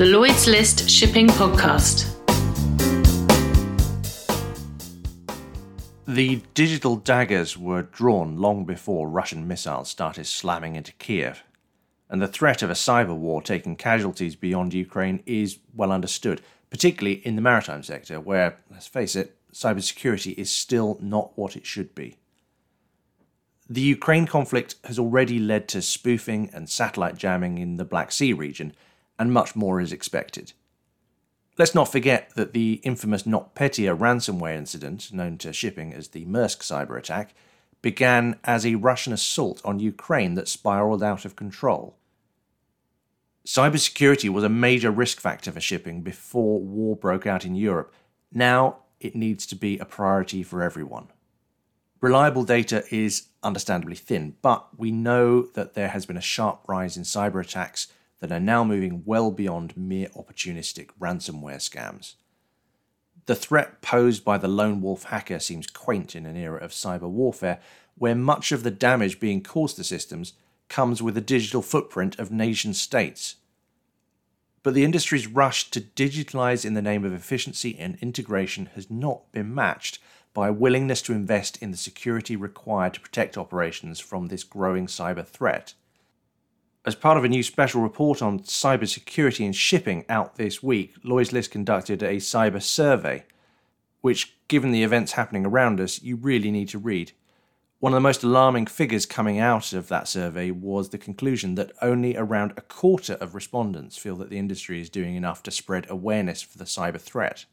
the Lloyd's List Shipping Podcast. The digital daggers were drawn long before Russian missiles started slamming into Kiev, and the threat of a cyber war taking casualties beyond Ukraine is well understood, particularly in the maritime sector, where, let's face it, cybersecurity is still not what it should be. The Ukraine conflict has already led to spoofing and satellite jamming in the Black Sea region, and much more is expected. Let's not forget that the infamous NotPetya ransomware incident, known to shipping as the Maersk cyber attack, began as a Russian assault on Ukraine that spiraled out of control. Cybersecurity was a major risk factor for shipping before war broke out in Europe. Now it needs to be a priority for everyone. Reliable data is understandably thin, but we know that there has been a sharp rise in cyber attacks that are now moving well beyond mere opportunistic ransomware scams. The threat posed by the lone wolf hacker seems quaint in an era of cyber warfare where much of the damage being caused to systems comes with a digital footprint of nation states. But the industry's rush to digitalize in the name of efficiency and integration has not been matched by a willingness to invest in the security required to protect operations from this growing cyber threat. As part of a new special report on cybersecurity and shipping out this week, Lloyd's List conducted a cyber survey, which, given the events happening around us, you really need to read. One of the most alarming figures coming out of that survey was the conclusion that only around a quarter of respondents feel that the industry is doing enough to spread awareness for the cyber threat.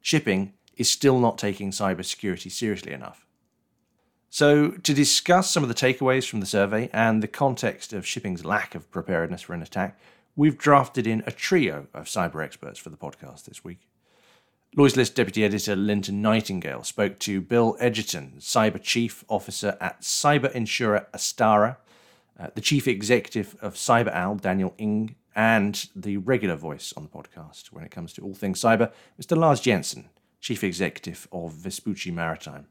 Shipping is still not taking cybersecurity seriously enough. So, to discuss some of the takeaways from the survey and the context of shipping's lack of preparedness for an attack, we've drafted in a trio of cyber experts for the podcast this week. Lloyd's List Deputy Editor Linton Nightingale spoke to Bill Egerton, Cyber Chief Officer at cyber insurer Astaara, uh, the Chief Executive of CyberOwl, Daniel Ng, and the regular voice on the podcast when it comes to all things cyber, Mr. Lars Jensen, Chief Executive of Vespucci Maritime.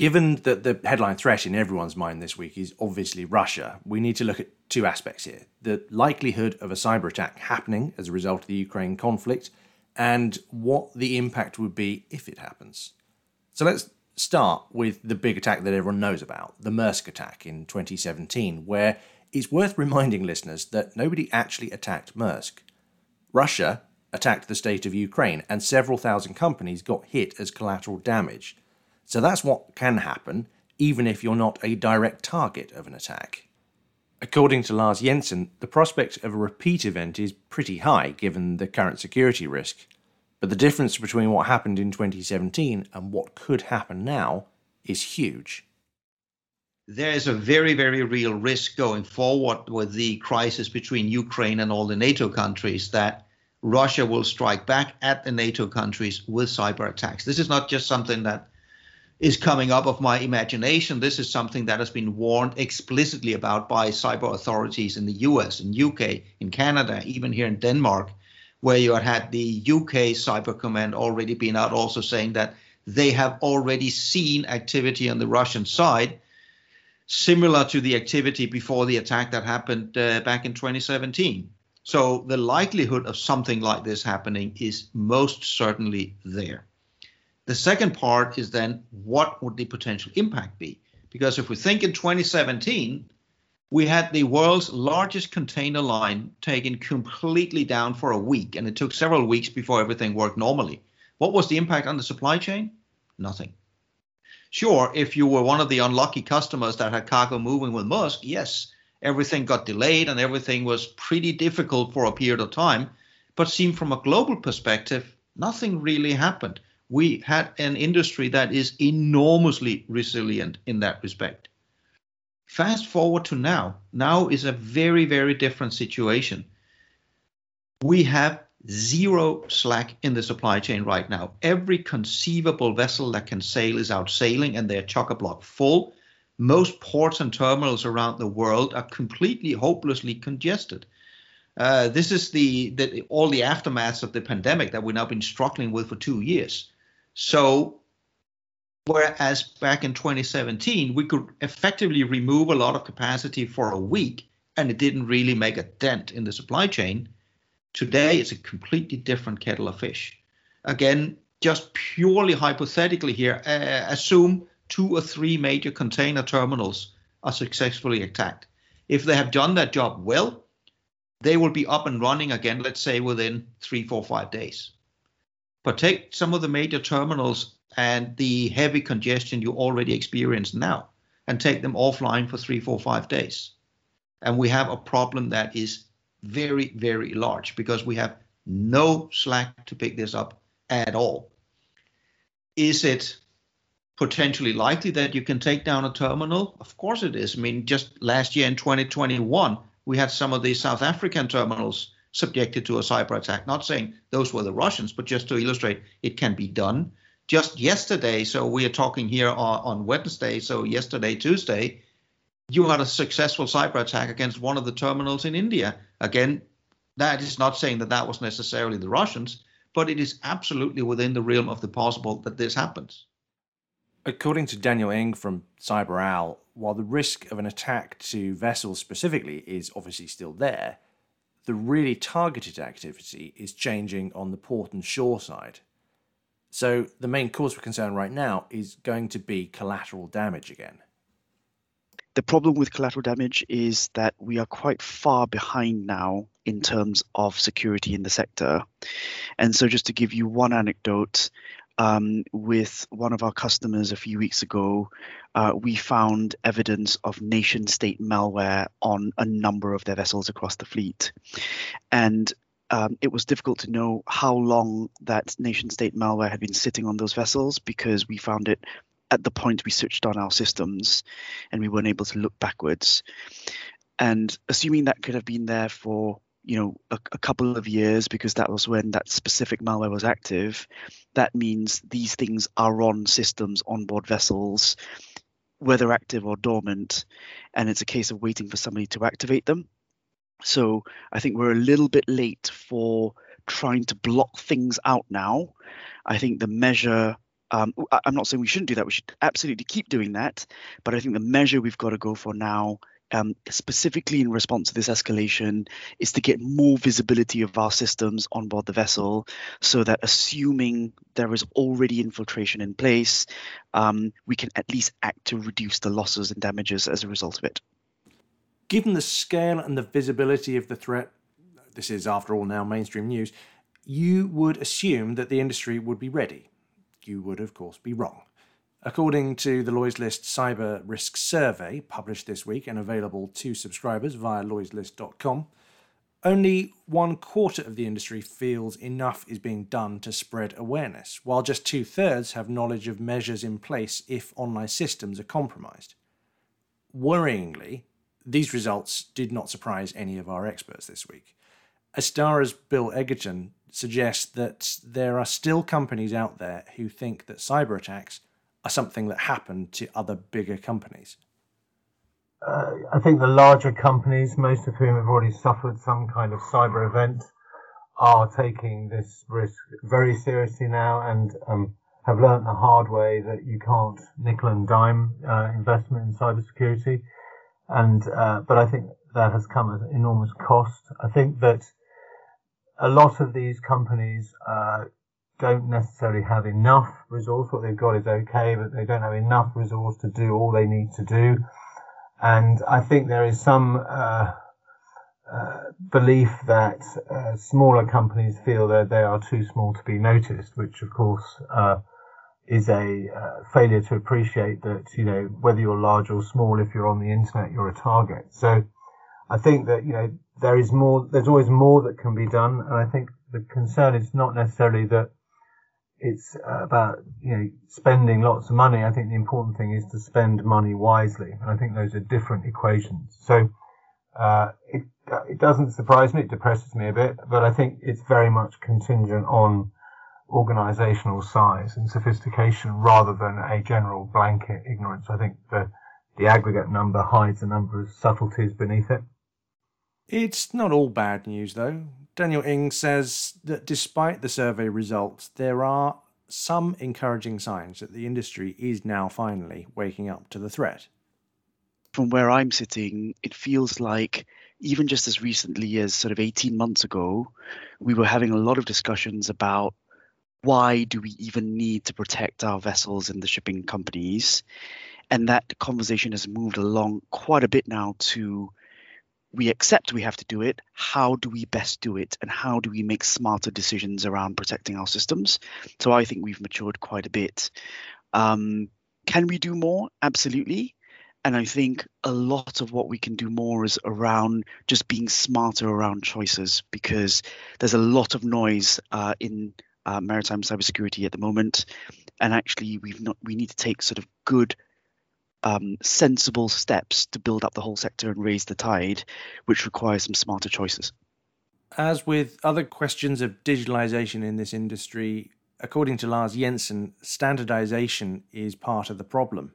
Given that the headline threat in everyone's mind this week is obviously Russia, we need to look at two aspects here the likelihood of a cyber attack happening as a result of the Ukraine conflict, and what the impact would be if it happens. So let's start with the big attack that everyone knows about the Maersk attack in 2017, where it's worth reminding listeners that nobody actually attacked Maersk. Russia attacked the state of Ukraine, and several thousand companies got hit as collateral damage. So that's what can happen, even if you're not a direct target of an attack. According to Lars Jensen, the prospect of a repeat event is pretty high given the current security risk. But the difference between what happened in 2017 and what could happen now is huge. There is a very, very real risk going forward with the crisis between Ukraine and all the NATO countries that Russia will strike back at the NATO countries with cyber attacks. This is not just something that is coming up of my imagination. This is something that has been warned explicitly about by cyber authorities in the US, in UK, in Canada, even here in Denmark, where you had the UK Cyber Command already been out also saying that they have already seen activity on the Russian side similar to the activity before the attack that happened uh, back in 2017. So the likelihood of something like this happening is most certainly there. The second part is then what would the potential impact be? Because if we think in 2017, we had the world's largest container line taken completely down for a week, and it took several weeks before everything worked normally. What was the impact on the supply chain? Nothing. Sure, if you were one of the unlucky customers that had cargo moving with Maersk, yes, everything got delayed and everything was pretty difficult for a period of time. But seen from a global perspective, nothing really happened we had an industry that is enormously resilient in that respect. Fast forward to now. Now is a very, very different situation. We have zero slack in the supply chain right now. Every conceivable vessel that can sail is out sailing and they're chock a block full. Most ports and terminals around the world are completely hopelessly congested. Uh, this is the, the all the aftermaths of the pandemic that we've now been struggling with for two years. So, whereas back in 2017, we could effectively remove a lot of capacity for a week and it didn't really make a dent in the supply chain, Today, it's a completely different kettle of fish. Again, just purely hypothetically here, uh, assume two or three major container terminals are successfully attacked. If they have done that job well, they will be up and running again, let's say within three, four, five days. But take some of the major terminals and the heavy congestion you already experience now and take them offline for three, four, five days. And we have a problem that is very, very large because we have no slack to pick this up at all. Is it potentially likely that you can take down a terminal? Of course it is. I mean, just last year in 2021, we had some of the South African terminals subjected to a cyber attack. Not saying those were the Russians, but just to illustrate it can be done. Just yesterday, so we are talking here on, on Wednesday, so yesterday, Tuesday, you had a successful cyber attack against one of the terminals in India. Again, that is not saying that that was necessarily the Russians, but it is absolutely within the realm of the possible that this happens. According to Daniel Ng from CyberOwl, while the risk of an attack to vessels specifically is obviously still there, the really targeted activity is changing on the port and shore side. So the main cause for concern right now is going to be collateral damage again. The problem with collateral damage is that we are quite far behind now in terms of security in the sector. And so, just to give you one anecdote, um, with one of our customers a few weeks ago, uh, we found evidence of nation state malware on a number of their vessels across the fleet. And um, it was difficult to know how long that nation state malware had been sitting on those vessels because we found it at the point we switched on our systems and we weren't able to look backwards. And assuming that could have been there for you know a, a, couple of years because that was when that specific malware was active that means these things are on systems on board vessels whether active or dormant and it's a case of waiting for somebody to activate them. So i think we're a little bit late for trying to block things out now. I think the measure um, i'm not saying we shouldn't do that we should absolutely keep doing that but i think the measure we've got to go for now um, specifically in response to this escalation is to get more visibility of our systems on board the vessel so that assuming there is already infiltration in place, um, we can at least act to reduce the losses and damages as a result of it. Given the scale and the visibility of the threat, this is after all now mainstream news, you would assume that the industry would be ready. You would, of course, be wrong. According to the Lloyd's List Cyber Risk Survey, published this week and available to subscribers via lloydslist.com, only one quarter of the industry feels enough is being done to spread awareness, while just two thirds have knowledge of measures in place if online systems are compromised. Worryingly, these results did not surprise any of our experts this week. Astaara's Bill Egerton suggests that there are still companies out there who think that cyber attacks something that happened to other bigger companies? Uh, I think the larger companies, most of whom have already suffered some kind of cyber event, are taking this risk very seriously now and um, have learned the hard way that you can't nickel and dime uh, investment in cybersecurity. And uh, but I think that has come at enormous cost. I think that a lot of these companies uh, don't necessarily have enough resource. What they've got is okay, but they don't have enough resource to do all they need to do. And I think there is some uh, uh, belief that uh, smaller companies feel that they are too small to be noticed, which of course uh, is a uh, failure to appreciate that you know whether you're large or small, if you're on the internet, you're a target. So I think that you know there is more. There's always more that can be done, and I think the concern is not necessarily that it's about you know spending lots of money. I think the important thing is to spend money wisely, and I think those are different equations. So uh, it it doesn't surprise me. It depresses me a bit, but I think it's very much contingent on organizational size and sophistication rather than a general blanket ignorance. I think the the aggregate number hides a number of subtleties beneath it. It's not all bad news, though. Daniel Ng says that despite the survey results, there are some encouraging signs that the industry is now finally waking up to the threat. From where I'm sitting, it feels like even just as recently as sort of 18 months ago, we were having a lot of discussions about why do we even need to protect our vessels and the shipping companies? And that conversation has moved along quite a bit now to we accept we have to do it. How do we best do it? And how do we make smarter decisions around protecting our systems? So I think we've matured quite a bit. Um, can we do more? Absolutely. And I think a lot of what we can do more is around just being smarter around choices because there's a lot of noise uh, in uh, maritime cybersecurity at the moment, and actually we've not we need to take sort of good, um, sensible steps to build up the whole sector and raise the tide, which requires some smarter choices. As with other questions of digitalization in this industry, according to Lars Jensen, standardization is part of the problem.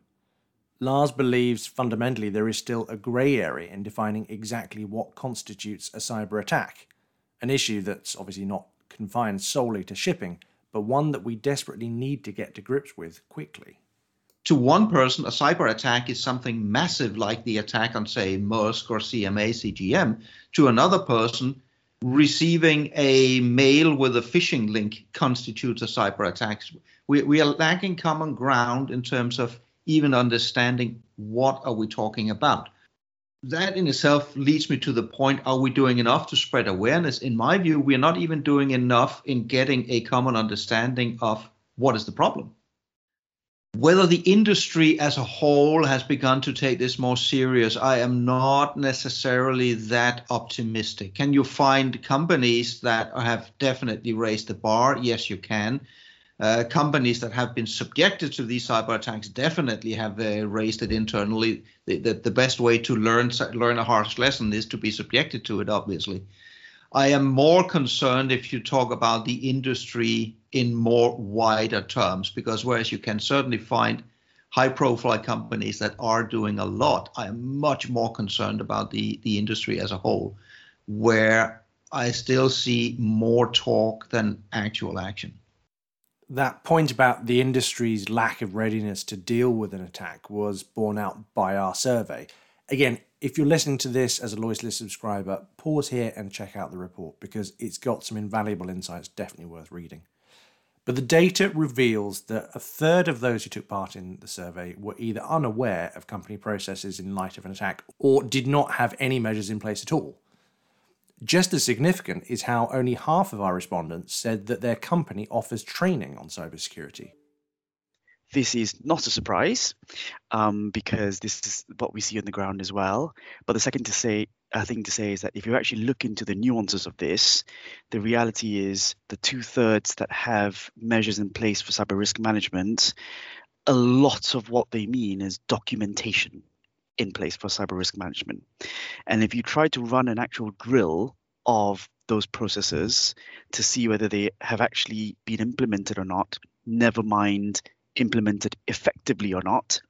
Lars believes fundamentally there is still a grey area in defining exactly what constitutes a cyber attack, an issue that's obviously not confined solely to shipping, but one that we desperately need to get to grips with quickly. To one person, a cyber attack is something massive like the attack on, say, Maersk or CMA CGM. To another person, receiving a mail with a phishing link constitutes a cyber attack. We, we are lacking common ground in terms of even understanding what are we talking about that in itself leads me to the point are we doing enough to spread awareness in my view we're not even doing enough in getting a common understanding of what is the problem whether the industry as a whole has begun to take this more serious i am not necessarily that optimistic can you find companies that have definitely raised the bar yes you can uh, companies that have been subjected to these cyber attacks definitely have uh, raised it internally. The, the, the, best way to learn learn a harsh lesson is to be subjected to it. Obviously, I am more concerned if you talk about the industry in more wider terms, because whereas you can certainly find high-profile companies that are doing a lot, I am much more concerned about the the industry as a whole, where I still see more talk than actual action that point about the industry's lack of readiness to deal with an attack was borne out by our survey. Again, if you're listening to this as a Lloyd's List subscriber, pause here and check out the report because it's got some invaluable insights definitely worth reading. But the data reveals that a third of those who took part in the survey were either unaware of company processes in light of an attack or did not have any measures in place at all. Just as significant is how only half of our respondents said that their company offers training on cybersecurity. This is not a surprise um, because this is what we see on the ground as well. But the second to say, uh, thing to say is that if you actually look into the nuances of this, the reality is the two thirds that have measures in place for cyber risk management, a lot of what they mean is documentation in place for cyber risk management. And if you try to run an actual drill of those processes to see whether they have actually been implemented or not, never mind implemented effectively or not,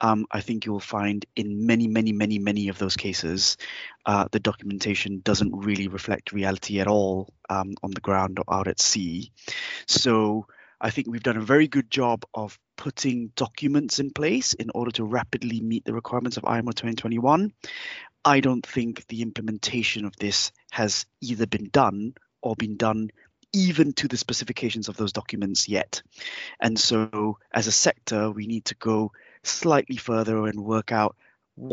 um, I think you'll find in many, many, many, many of those cases, uh, the documentation doesn't really reflect reality at all um, on the ground or out at sea. So I think we've done a very good job of putting documents in place in order to rapidly meet the requirements of IMO 2021. I don't think the implementation of this has either been done or been done even to the specifications of those documents yet. And so, as a sector, we need to go slightly further and work out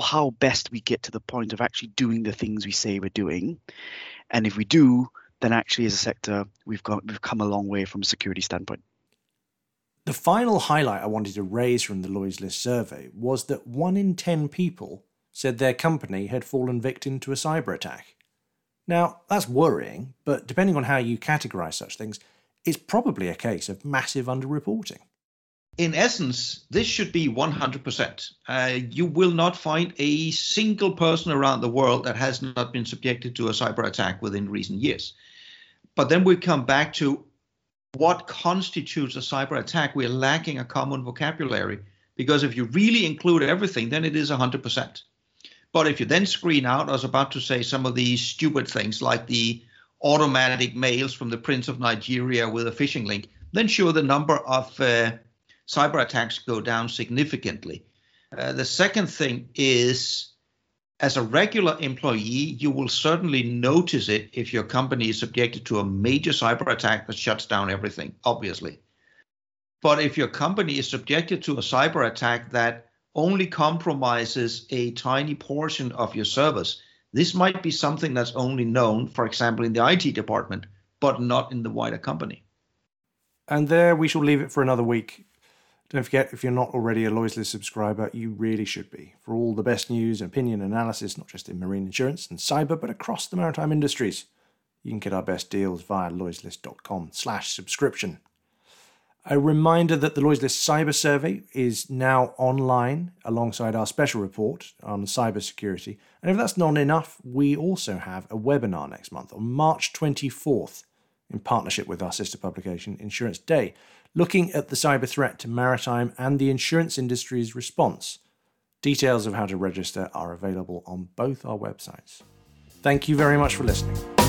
how best we get to the point of actually doing the things we say we're doing. And if we do, then actually, as a sector, we've got we've come a long way from a security standpoint. The final highlight I wanted to raise from the Lloyd's List survey was that one in 10 people said their company had fallen victim to a cyber attack. Now, that's worrying, but depending on how you categorize such things, it's probably a case of massive underreporting. In essence, this should be 100%. Uh, you will not find a single person around the world that has not been subjected to a cyber attack within recent years. But then we come back to what constitutes a cyber attack, we're lacking a common vocabulary. Because if you really include everything, then it is 100%. But if you then screen out, I was about to say some of these stupid things like the automatic mails from the Prince of Nigeria with a phishing link, then sure, the number of uh, cyber attacks go down significantly. Uh, the second thing is as a regular employee, you will certainly notice it if your company is subjected to a major cyber attack that shuts down everything, obviously. But if your company is subjected to a cyber attack that only compromises a tiny portion of your service, this might be something that's only known, for example, in the IT department, but not in the wider company. And there we shall leave it for another week. Don't forget, if you're not already a Lloyd's List subscriber, you really should be. For all the best news opinion analysis, not just in marine insurance and cyber, but across the maritime industries, you can get our best deals via lloydslist.com slash subscription. A reminder that the Lloyd's List Cyber Survey is now online alongside our special report on cybersecurity. And if that's not enough, we also have a webinar next month on March 24th in partnership with our sister publication, Insurance Day, looking at the cyber threat to maritime and the insurance industry's response. Details of how to register are available on both our websites. Thank you very much for listening.